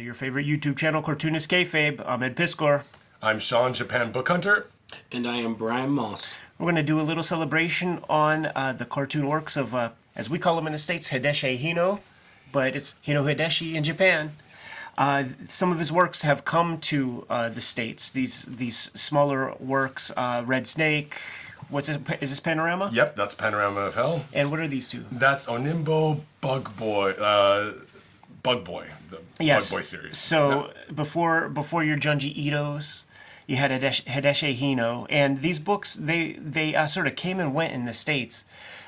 to your favorite YouTube channel, Cartoonist Kayfabe. I'm Ed Piskor. I'm Sean Japan Book Hunter. And I am Brian Moss. We're going to do a little celebration on uh, the cartoon works of, uh, as we call them in the States, Hideshi Hino, but it's Hino Hideshi in Japan. Uh, some of his works have come to uh, the States. These these smaller works, uh, Red Snake, what's this, is this Panorama? Yep, that's Panorama of Hell. And what are these two? That's Onimbo Bug Boy, uh, Bug Boy, the Yes. Bug Boy series. So before before your Junji Ito's, you had Hideshi Hino, and these books they they uh, sort of came and went in the states.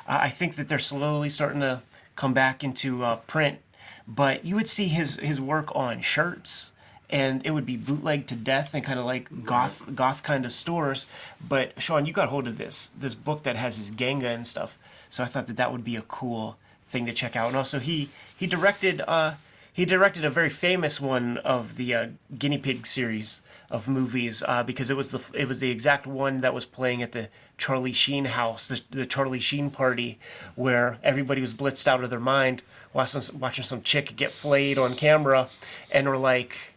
Uh, I think that they're slowly starting to come back into uh, print, but you would see his his work on shirts. And it would be bootleg to death and kind of like goth goth kind of stores. But Sean, you got hold of this this book that has his genga and stuff. So I thought that that would be a cool thing to check out. And also he he directed uh, he directed a very famous one of the uh, guinea pig series of movies uh, because it was the it was the exact one that was playing at the Charlie Sheen house, the, the Charlie Sheen party, where everybody was blitzed out of their mind watching watching some chick get flayed on camera, and were like.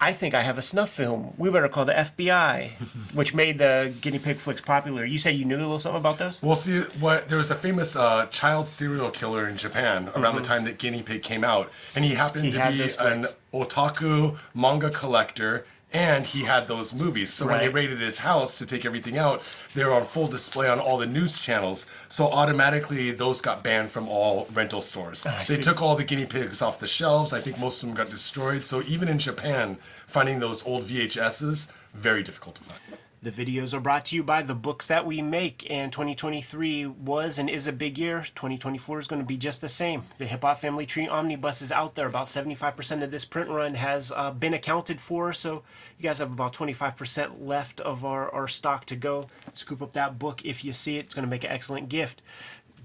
I think I have a snuff film. We better call the FBI, which made the guinea pig flicks popular. You said you knew a little something about those? We'll see what there was a famous uh, child serial killer in Japan around the time that Guinea Pig came out, and he happened Mm-hmm. He to be an otaku manga collector. And he had those movies. So when they raided his house to take everything out, they were on full display on all the news channels. So automatically, those got banned from all rental stores. Ah, I they see. took all the guinea pigs off the shelves. I think most of them got destroyed. So even in Japan, finding those old VHSs very difficult to find. The videos are brought to you by the books that we make, and 2023 was and is a big year. 2024 is going to be just the same. The Hip Hop Family Tree Omnibus is out there. About 75% of this print run has uh, been accounted for, so you guys have about 25% left of our, our stock to go. Scoop up that book if you see it. It's going to make an excellent gift.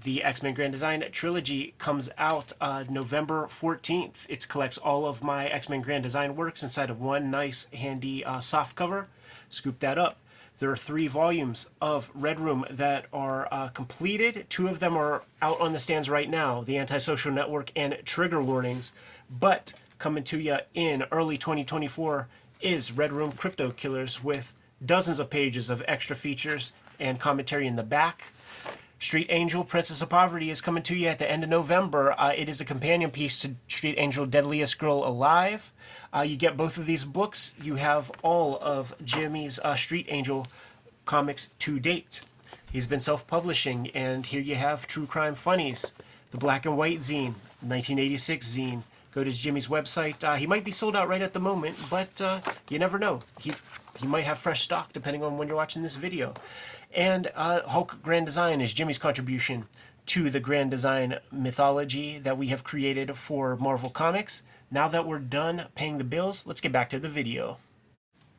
The X Men Grand Design trilogy comes out uh, November 14th. It collects all of my X Men Grand Design works inside of one nice, handy uh, soft cover. Scoop that up. There are three volumes of Red Room that are uh, completed. Two of them are out on the stands right now The Antisocial Network and Trigger Warnings. But coming to you in early 2024 is Red Room Crypto Killers with dozens of pages of extra features and commentary in the back. Street Angel, Princess of Poverty is coming to you at the end of November. Uh, it is a companion piece to Street Angel, Deadliest Girl Alive. Uh, you get both of these books. You have all of Jimmy's uh, Street Angel comics to date. He's been self publishing, and here you have True Crime Funnies, the Black and White Zine, 1986 zine. Go to Jimmy's website. Uh, he might be sold out right at the moment, but uh, you never know. He, he might have fresh stock depending on when you're watching this video. And uh, Hulk Grand Design is Jimmy's contribution to the Grand Design mythology that we have created for Marvel Comics. Now that we're done paying the bills, let's get back to the video.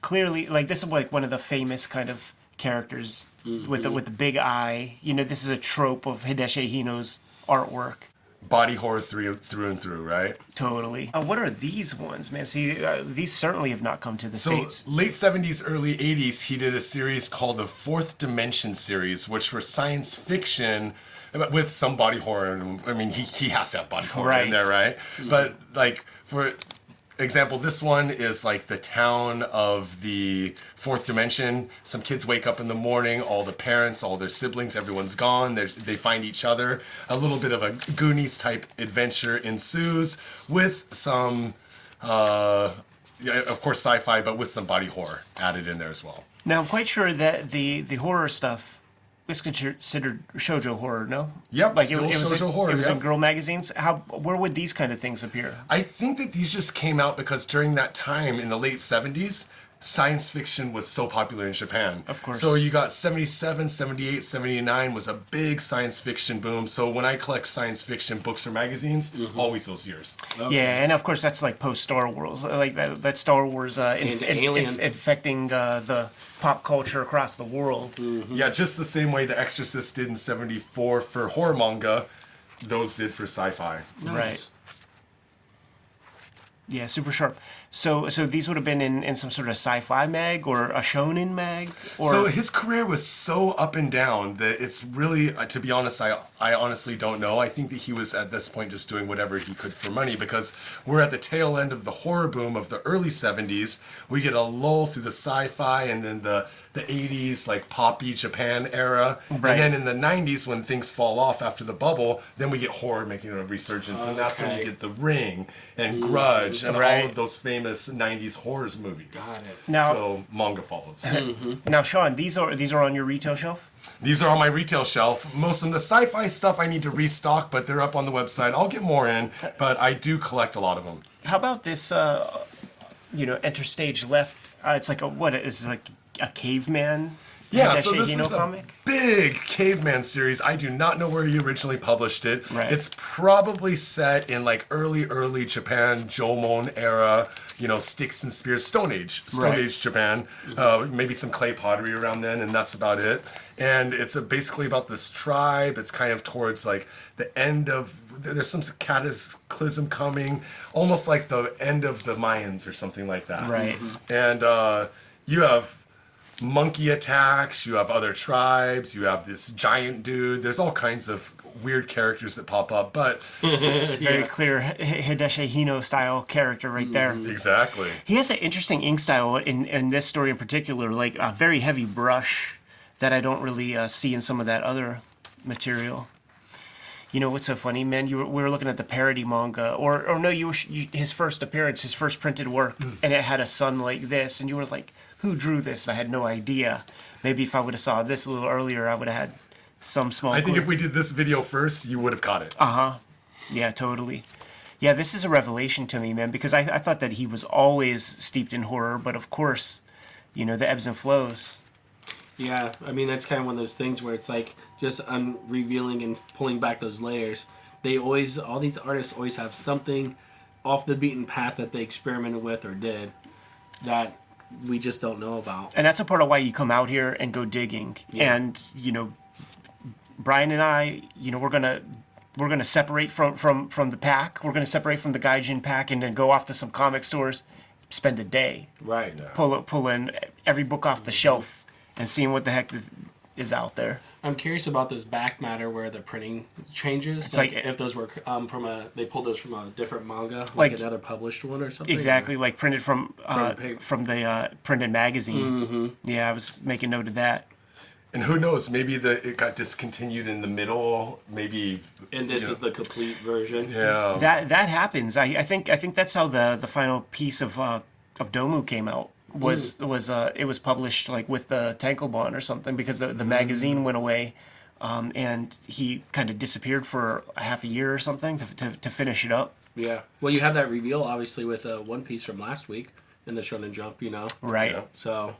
Clearly, like this is like one of the famous kind of characters with the with the big eye. You know, this is a trope of Hideshi Hino's artwork. Body horror through through and through, right? Totally. Uh, what are these ones, man? See, uh, these certainly have not come to the So states. late seventies, early eighties, he did a series called the Fourth Dimension series, which were science fiction with some body horror. I mean, he, he has to have body horror Right. in there, right? But like for example, this one is like the town of the fourth dimension. Some kids wake up in the morning, all the parents, all their siblings, everyone's gone. They're, they find each other. A little bit of a Goonies type adventure ensues with some, uh, of course, sci-fi, but with some body horror added in there as well. Now, I'm quite sure that the the horror stuff is considered shojo horror. No. Yep, still in, shoujo horror, It was in girl magazines. How? Where would these kind of things appear? I think that these just came out because during that time in the late 70s, science fiction was so popular in Japan. Of course. So you got 77, 78, 79 was a big science fiction boom. So when I collect science fiction books or magazines, Mm-hmm. always those years. Yeah, and of course that's like post Star Wars, like that, that Star Wars uh, inf- And inf- Alien. inf- infecting uh, the pop culture across the world. Yeah, just the same way The Exorcist did in 74 for horror manga, those did for sci-fi. Right. Yeah, super sharp. So, so these would have been in, in some sort of sci-fi mag or a shonen mag, or So his career was so up and down that it's really, uh, to be honest, I I honestly don't know. I think that he was at this point just doing whatever he could for money because we're at the tail end of the horror boom of the early '70s. We get a lull through the sci-fi and then the the '80s like poppy Japan era, Right. and then in the '90s when things fall off after the bubble, then we get horror making a resurgence, and that's when you get The Ring and Grudge and Right. all of those famous '90s horrors movies. Got it. now, so manga follows. now, Sean, these are these are on your retail shelf. These are on my retail shelf. Most of the sci-fi stuff I need to restock, but they're up on the website. I'll get more in, but I do collect a lot of them. How about this? Uh, you know, enter stage left. Uh, it's like a what is it like a caveman? Yeah, so this Hino is a comic. big caveman series. I do not know where he originally published it. Right. It's probably set in like early, early Japan, Jomon era, you know, sticks and spears, Stone Age, Stone Right. Age Japan. Uh, maybe some clay pottery around then, and that's about it. And it's uh basically about this tribe. It's kind of towards like the end of. There's some cataclysm coming, almost like the end of the Mayans or something like that. Right. And uh, you have monkey attacks, you have other tribes, you have this giant dude. There's all kinds of weird characters that pop up, but Very clear H- Hideshi Hino style character right there. exactly. He has an interesting ink style in, in this story in particular, like a very heavy brush that I don't really uh, see in some of that other material. You know what's so funny, man? You were, we were looking at the parody manga, or or no, you were sh- you, his first appearance, his first printed work, and it had a son like this, and you were like, "Who drew this?" And I had no idea. Maybe if I would have saw this a little earlier, I would have had some small. I think clue. if we did this video first, you would have caught it. Uh huh. Yeah, totally. Yeah, this is a revelation to me, man, because I, I thought that he was always steeped in horror, but of course, you know, the ebbs and flows. Yeah, I mean that's kind of one of those things where it's like just unrevealing and pulling back those layers. They always, all these artists always have something off the beaten path that they experimented with or did that we just don't know about. And that's a part of why you come out here and go digging. Yeah. And, you know, Brian and I, you know, we're going to we're going to separate from, from, from the pack. We're going to separate from the Gaijin pack and then go off to some comic stores, spend a day, Right. pull pull in every book off the shelf and seeing what the heck is- is out there. I'm curious about this back matter where the printing changes. It's like- if those were um, from a they pulled those from a different manga, like, Like- another published one or something. Exactly, like printed from uh, From from, the uh, printed magazine. Yeah, I was making note of that. And who knows? Maybe the it got discontinued in the middle. Maybe. And this you know, is the complete version. Yeah. That that happens. I, I think I think that's how the the final piece of uh, of Domu came out. Was was uh, it was published like with the Tankobon or something because the the magazine went away, um, and he kind of disappeared for a half a year or something to, to, to finish it up. Yeah. Well, you have that reveal obviously with uh, One Piece from last week in the Shonen Jump. You know. Right. Yeah. So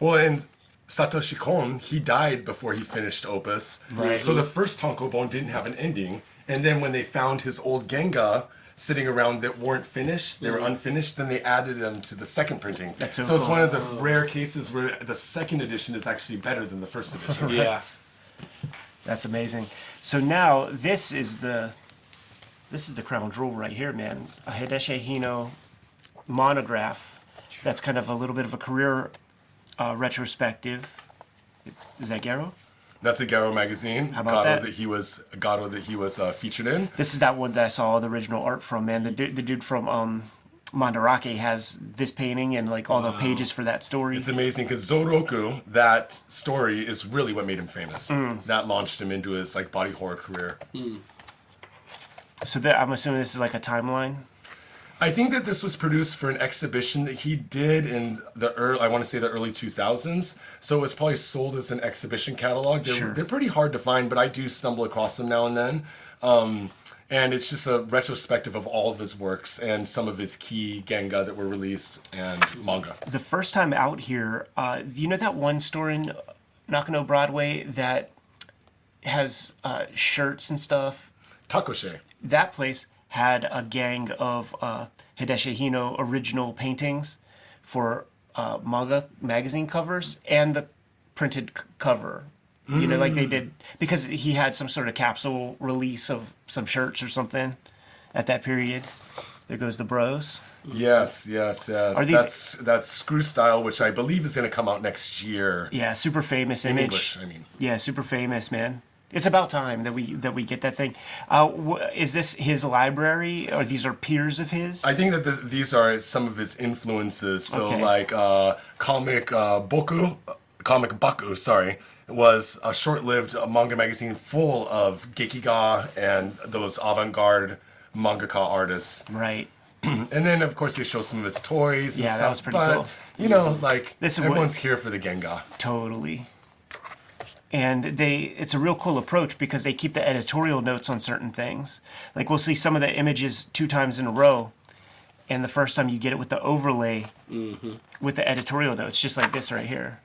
Well, and Satoshi Kon, he died before he finished Opus. Right. So the first Tankobon didn't have an ending. And then when they found his old Genga sitting around that weren't finished, they were mm-hmm. unfinished, then they added them to the second printing. That's so so it's cool. one of the rare cases where the second edition is actually better than the first edition. yeah. That's amazing. So now this is the this is the crown jewel right here, man. A Hideshi Hino monograph. That's kind of a little bit of a career uh, retrospective. Is that Garo? That's a Garo magazine. How about Garo that? he was Garo that he was uh, featured in. This is that one that I saw the original art from, man. The, du- the dude from um, Mandarake has this painting and like all the pages for that story. It's amazing because Zoroku, that story is really what made him famous. Mm. That launched him into his like body horror career. so that, I'm assuming this is like a timeline. I think that this was produced for an exhibition that he did in the early, I want to say the early 2000s. So it was probably sold as an exhibition catalog. They're, Sure. they're pretty hard to find, but I do stumble across them now and then. Um, and it's just a retrospective of all of his works and some of his key Genga that were released and manga. the first time out here, uh, you know that one store in Nakano Broadway that has uh, shirts and stuff. Takoshe. That place had a gang of uh, Hideshi Hino original paintings for uh, manga magazine covers and the printed c- cover. You know, like they did because he had some sort of capsule release of some shirts or something at that period. There goes the bros. Yes, yes, yes. Are these- that's that's Screw Style, which I believe is going to come out next year. Yeah, super famous In image. English, I mean. Yeah, super famous, man. It's about time that we that we get that thing. Uh, wh- is this his library, or these are peers of his? I think that this, these are some of his influences. So, Okay. like uh, comic uh, Boku, uh, comic Baku, sorry, was a short-lived uh, manga magazine full of gekiga and those avant-garde mangaka artists. right. And then, of course, they show some of his toys. And Yeah, that was pretty but, cool. You know, like This is what- everyone's here for the Genga. Totally. And they it's a real cool approach because they keep the editorial notes on certain things. Like we'll see some of the images two times in a row and the first time you get it with the overlay with the editorial notes just like this right here.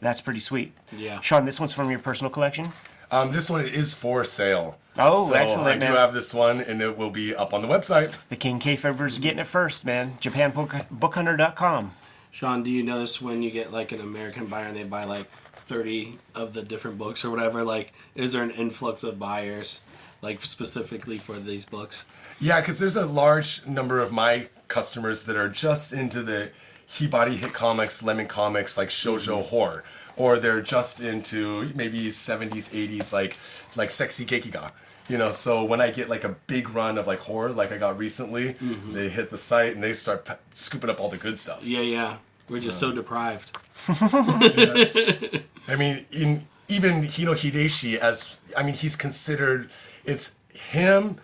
That's pretty sweet. Yeah. Sean, this one's from your personal collection? Um, this one is for sale. Oh, so excellent, I do man. have this one, and it will be up on the website. The King Kayfaber's getting it first, man. JapanBookHunter.com. Sean, do you notice when you get like an American buyer and they buy like 30 of the different books or whatever, like is there an influx of buyers like specifically for these books? Yeah, because there's a large number of my customers that are just into the Hibari hit comics, lemon comics, like shoujo mm-hmm. horror, or they're just into maybe 70s, 80s, like like sexy gekiga. You know, so when I get like a big run of like horror, like I got recently, mm-hmm. they hit the site and they start p- scooping up all the good stuff. Yeah, yeah. We're just so um. deprived. I mean, in even Hino Hideshi, as I mean, he's considered. It's him,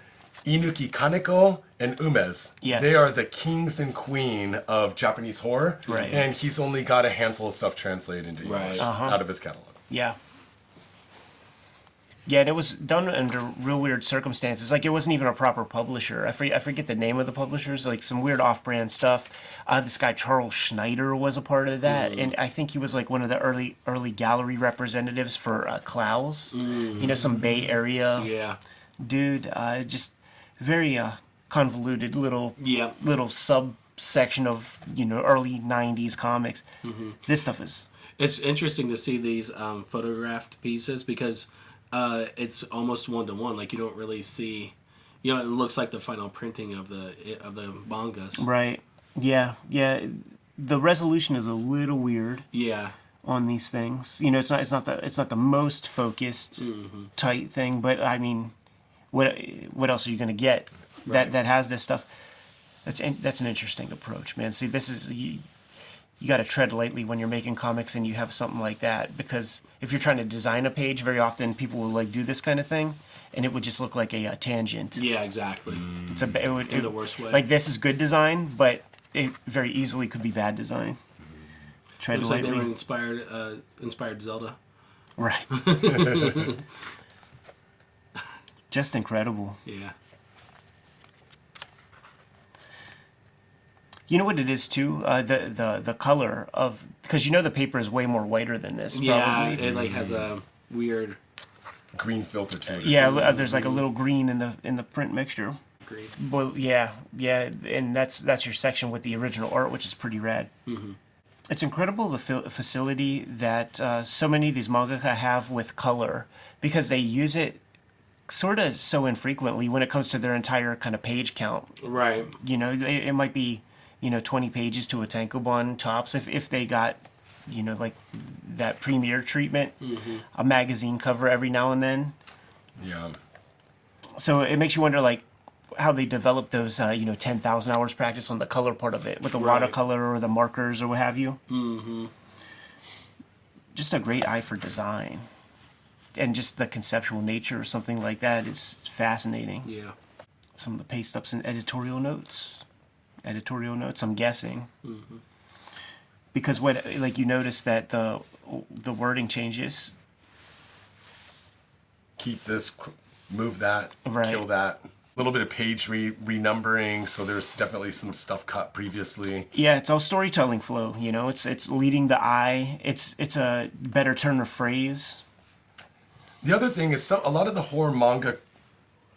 Inuki Kanako, and Umezu. Yes. They are the kings and queen of Japanese horror. Right. And he's only got a handful of stuff translated into Right. English Uh-huh. out of his catalog. Yeah. Yeah, and it was done under real weird circumstances. Like it wasn't even a proper publisher. I forget, I forget the name of the publishers. Like some weird off-brand stuff. Uh, this guy Charles Schneider was a part of that, and I think he was like one of the early early gallery representatives for uh, Klaus. You know, some Bay Area Yeah. dude. Uh, just very uh, convoluted little Yeah. little subsection of you know early '90s comics. This stuff is It's interesting to see these um, photographed pieces because uh, it's almost one to one. Like you don't really see, you know, it looks like the final printing of the of the mangas. Right. Yeah. Yeah. The resolution is a little weird Yeah, on these things. You know, it's not it's not the it's not the most focused tight thing, but I mean, what what else are you going to get that that has this stuff? That's in, that's an interesting approach, man. See, this is you, you got to tread lightly when you're making comics and you have something like that because if you're trying to design a page, very often people will like do this kind of thing, and it would just look like a, uh tangent. yeah, exactly. It's a it would, In it- the worst way. Like this is good design, but it very easily could be bad design. Tread Looks like they were inspired uh, inspired Zelda. right? Just incredible. Yeah, You know what it is too? Uh, the the the color of because you know the paper is way more whiter than this. yeah. Probably. It like has a weird Green filter to it. Yeah, uh, there's like a little green in the in the print mixture. green. Well, yeah, yeah, and that's that's your section with the original art, which is pretty rad. It's incredible the fa- facility that uh, so many of these mangaka have with color because they use it sort of so infrequently when it comes to their entire kind of page count. Right. You know, it, it might be you know 20 pages to a tankobon tops if if they got you know like that premiere treatment, a magazine cover every now and then Yeah. so it makes you wonder like how they develop those uh, you know 10,000 hours practice on the color part of it with the Right. watercolor or the markers or what have you mm-hmm. just a great eye for design and just the conceptual nature or something like that is fascinating Yeah. some of the paste ups and editorial notes editorial notes i'm guessing because what like you notice that the the wording changes Keep this, move that, Right. kill that. A little bit of page re- renumbering, so there's definitely some stuff cut previously. Yeah, it's all storytelling flow. You know, it's it's leading the eye. It's it's a better turn of phrase. The other thing is some, a lot of the horror manga,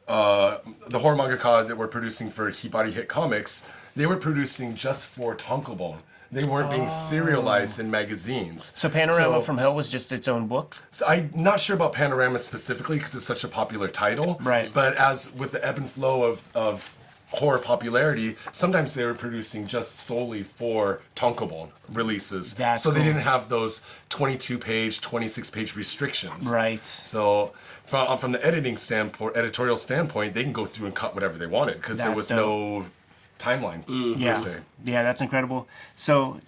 uh, the horror manga mangaka that we're producing for Hibari Hit Comics, they were producing just for Tankobon. They weren't being serialized in magazines. So Panorama So- from Hell was just its own book. So I'm not sure about Panorama specifically because it's such a popular title. Right. But as with the ebb and flow of, of horror popularity, sometimes they were producing just solely for Tankobon releases. That's so they cool. didn't have those 22 page, 26 page restrictions. Right. So from, from the editing standpoint, editorial standpoint, they can go through and cut whatever they wanted because there That's was no timeline Yeah. per. Yeah, that's incredible. So,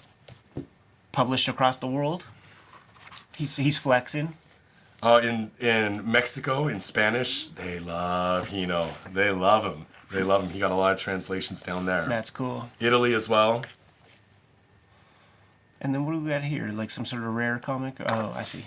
published across the world. He's he's flexing. Uh, in in Mexico, in Spanish, they love Hino. They love him. They love him. He got a lot of translations down there. That's cool. Italy as well. And then what do we got here? Like some sort of rare comic? Oh, I see.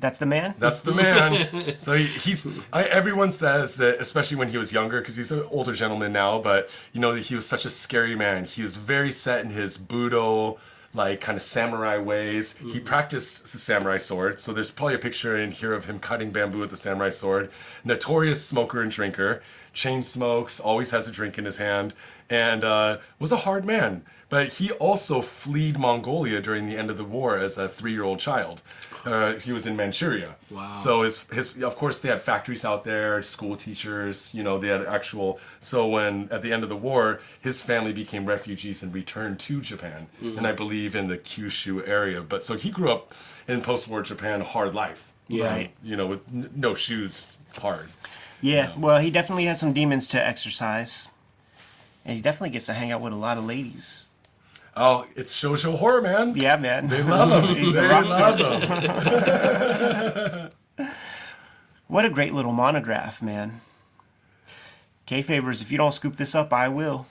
That's the man. That's the man. so he, he's. I, everyone says that, especially when he was younger, because he's an older gentleman now. But you know, that he was such a scary man. He was very set in his budo, like kind of samurai ways. He mm-hmm. practiced the samurai sword. So there's probably a picture in here of him cutting bamboo with the samurai sword. Notorious smoker and drinker. Chain smokes. Always has a drink in his hand. And uh, was a hard man. But he also fled Mongolia during the end of the war as a three-year-old child. Uh, he was in Manchuria. Wow. So his, his of course they had factories out there, school teachers, you know, they had actual so when at the end of the war, his family became refugees and returned to Japan. And I believe in the Kyushu area. But so he grew up in post-war Japan, hard life. Yeah. Right. You know, with n- no shoes, hard. Yeah. Well, he definitely has some demons to exercise, and he definitely gets to hang out with a lot of ladies. Oh, it's shoujo horror, man. Yeah, man. They love him. He's a rock star. love him. What a great little monograph, man. Kayfabers, if you don't scoop this up, I will.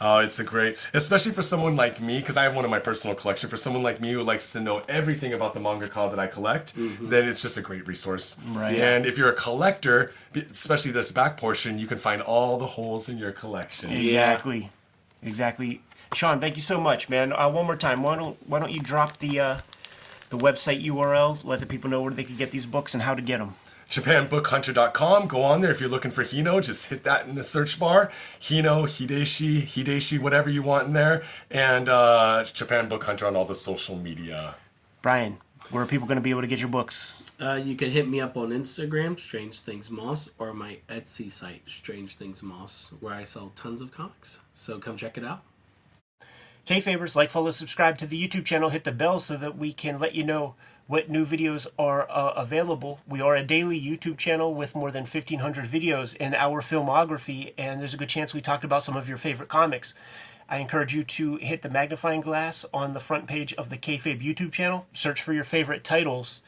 Oh, it's a great, especially for someone like me, because I have one in my personal collection. For someone like me who likes to know everything about the mangaka that I collect, then it's just a great resource. Right. And if you're a collector, especially this back portion, you can find all the holes in your collection. Exactly. Exactly. Sean, thank you so much, man. Uh, one more time, why don't why don't you drop the uh, the website URL, let the people know where they can get these books and how to get them. JapanBookHunter.com. Go on there if you're looking for Hino. Just hit that in the search bar. Hino, Hideshi, Hideshi, whatever you want in there. And uh, Japan Book Hunter on all the social media. Brian, where are people going to be able to get your books? Uh, you can hit me up on Instagram, Strange Things Moss, or my Etsy site, Strange Things Moss, where I sell tons of comics. So come check it out. Kayfabers, like, follow, subscribe to the YouTube channel, hit the bell so that we can let you know what new videos are uh, available. We are a daily YouTube channel with more than 1,500 videos in our filmography, and there's a good chance we talked about some of your favorite comics. I encourage you to hit the magnifying glass on the front page of the Kayfabe YouTube channel, search for your favorite titles,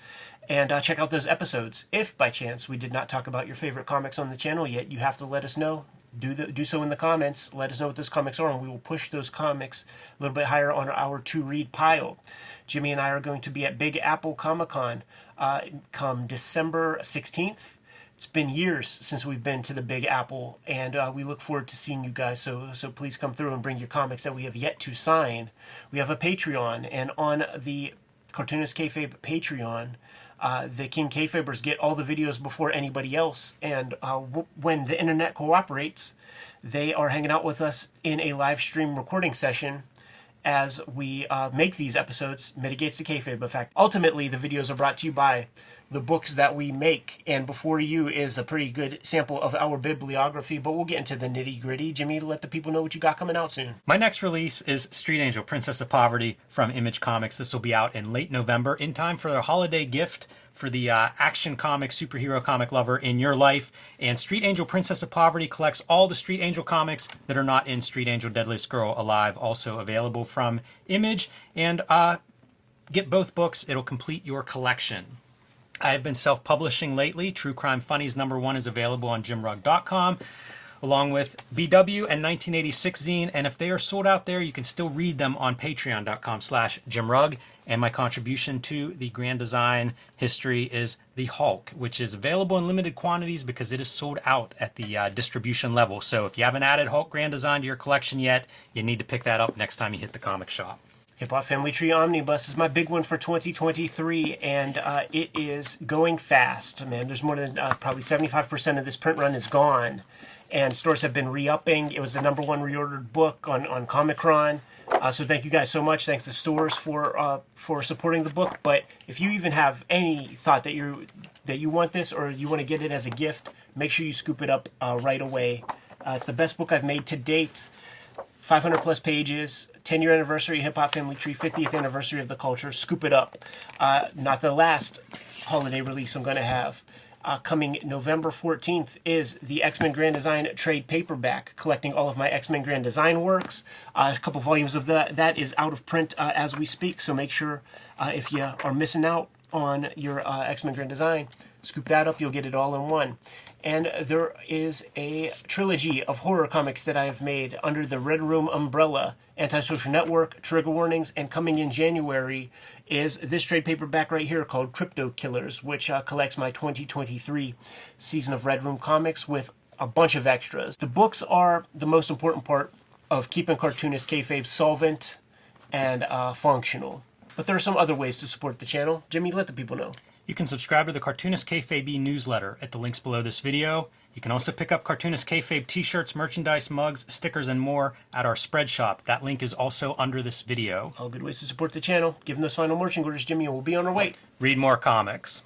and uh, check out those episodes. If by chance we did not talk about your favorite comics on the channel yet, you have to let us know. Do the, do so in the comments. Let us know what those comics are, and we will push those comics a little bit higher on our to read pile. Jimmy and I are going to be at Big Apple Comic Con uh, come December 16th. It's been years since we've been to the Big Apple, and uh, we look forward to seeing you guys. So, so please come through and bring your comics that we have yet to sign. We have a Patreon, and on the Cartoonist Kayfabe Patreon, uh, the King Kayfabers get all the videos before anybody else. And uh, w- when the internet cooperates, they are hanging out with us in a live stream recording session as we uh, make these episodes mitigates the kayfabe effect. Ultimately, the videos are brought to you by the books that we make, and before you is a pretty good sample of our bibliography. But we'll get into the nitty gritty. Jimmy, let the people know what you got coming out soon. My next release is Street Angel, Princess of Poverty from Image Comics. This will be out in late November, in time for their holiday gift for the uh, action comic, superhero comic lover in your life. And Street Angel, Princess of Poverty collects all the Street Angel comics that are not in Street Angel, Deadliest Girl Alive, also available from Image. And uh, get both books, it'll complete your collection. I have been self publishing lately. True Crime Funnies number one is available on jimrugg.com, along with BW and 1986 zine. And if they are sold out there, you can still read them on patreon.com slash jimrugg. And my contribution to the grand design history is the Hulk, which is available in limited quantities because it is sold out at the uh, distribution level. So if you haven't added Hulk Grand Design to your collection yet, you need to pick that up next time you hit the comic shop. Hip Hop Family Tree Omnibus is my big one for 2023, and uh, it is going fast. Man, there's more than uh, probably 75% of this print run is gone, and stores have been re-upping. It was the number one reordered book on on Comichron. Uh, so thank you guys so much. Thanks to stores for uh, for supporting the book. But if you even have any thought that you that you want this or you want to get it as a gift, make sure you scoop it up uh, right away. Uh, it's the best book I've made to date. 500 plus pages, 10 year anniversary, Hip Hop Family Tree, 50th anniversary of the culture. Scoop it up. Uh, not the last holiday release I'm going to have. Uh, coming November 14th is the X Men Grand Design trade paperback, collecting all of my X Men Grand Design works. Uh, a couple volumes of that that is out of print uh, as we speak. So make sure uh, if you are missing out on your uh, X Men Grand Design, scoop that up. You'll get it all in one. And there is a trilogy of horror comics that I have made under the Red Room umbrella Antisocial Network, Trigger Warnings, and coming in January is this trade paperback right here called Crypto Killers, which uh, collects my 2023 season of Red Room comics with a bunch of extras. The books are the most important part of keeping cartoonist kayfabe solvent and uh, functional. But there are some other ways to support the channel. Jimmy, let the people know. You can subscribe to the Cartoonist Kayfabe newsletter at the links below this video. You can also pick up Cartoonist Kayfabe t-shirts, merchandise, mugs, stickers, and more at our spread shop. That link is also under this video. All good ways to support the channel. Give them those final marching orders, Jimmy, and we'll be on our way. Read more comics.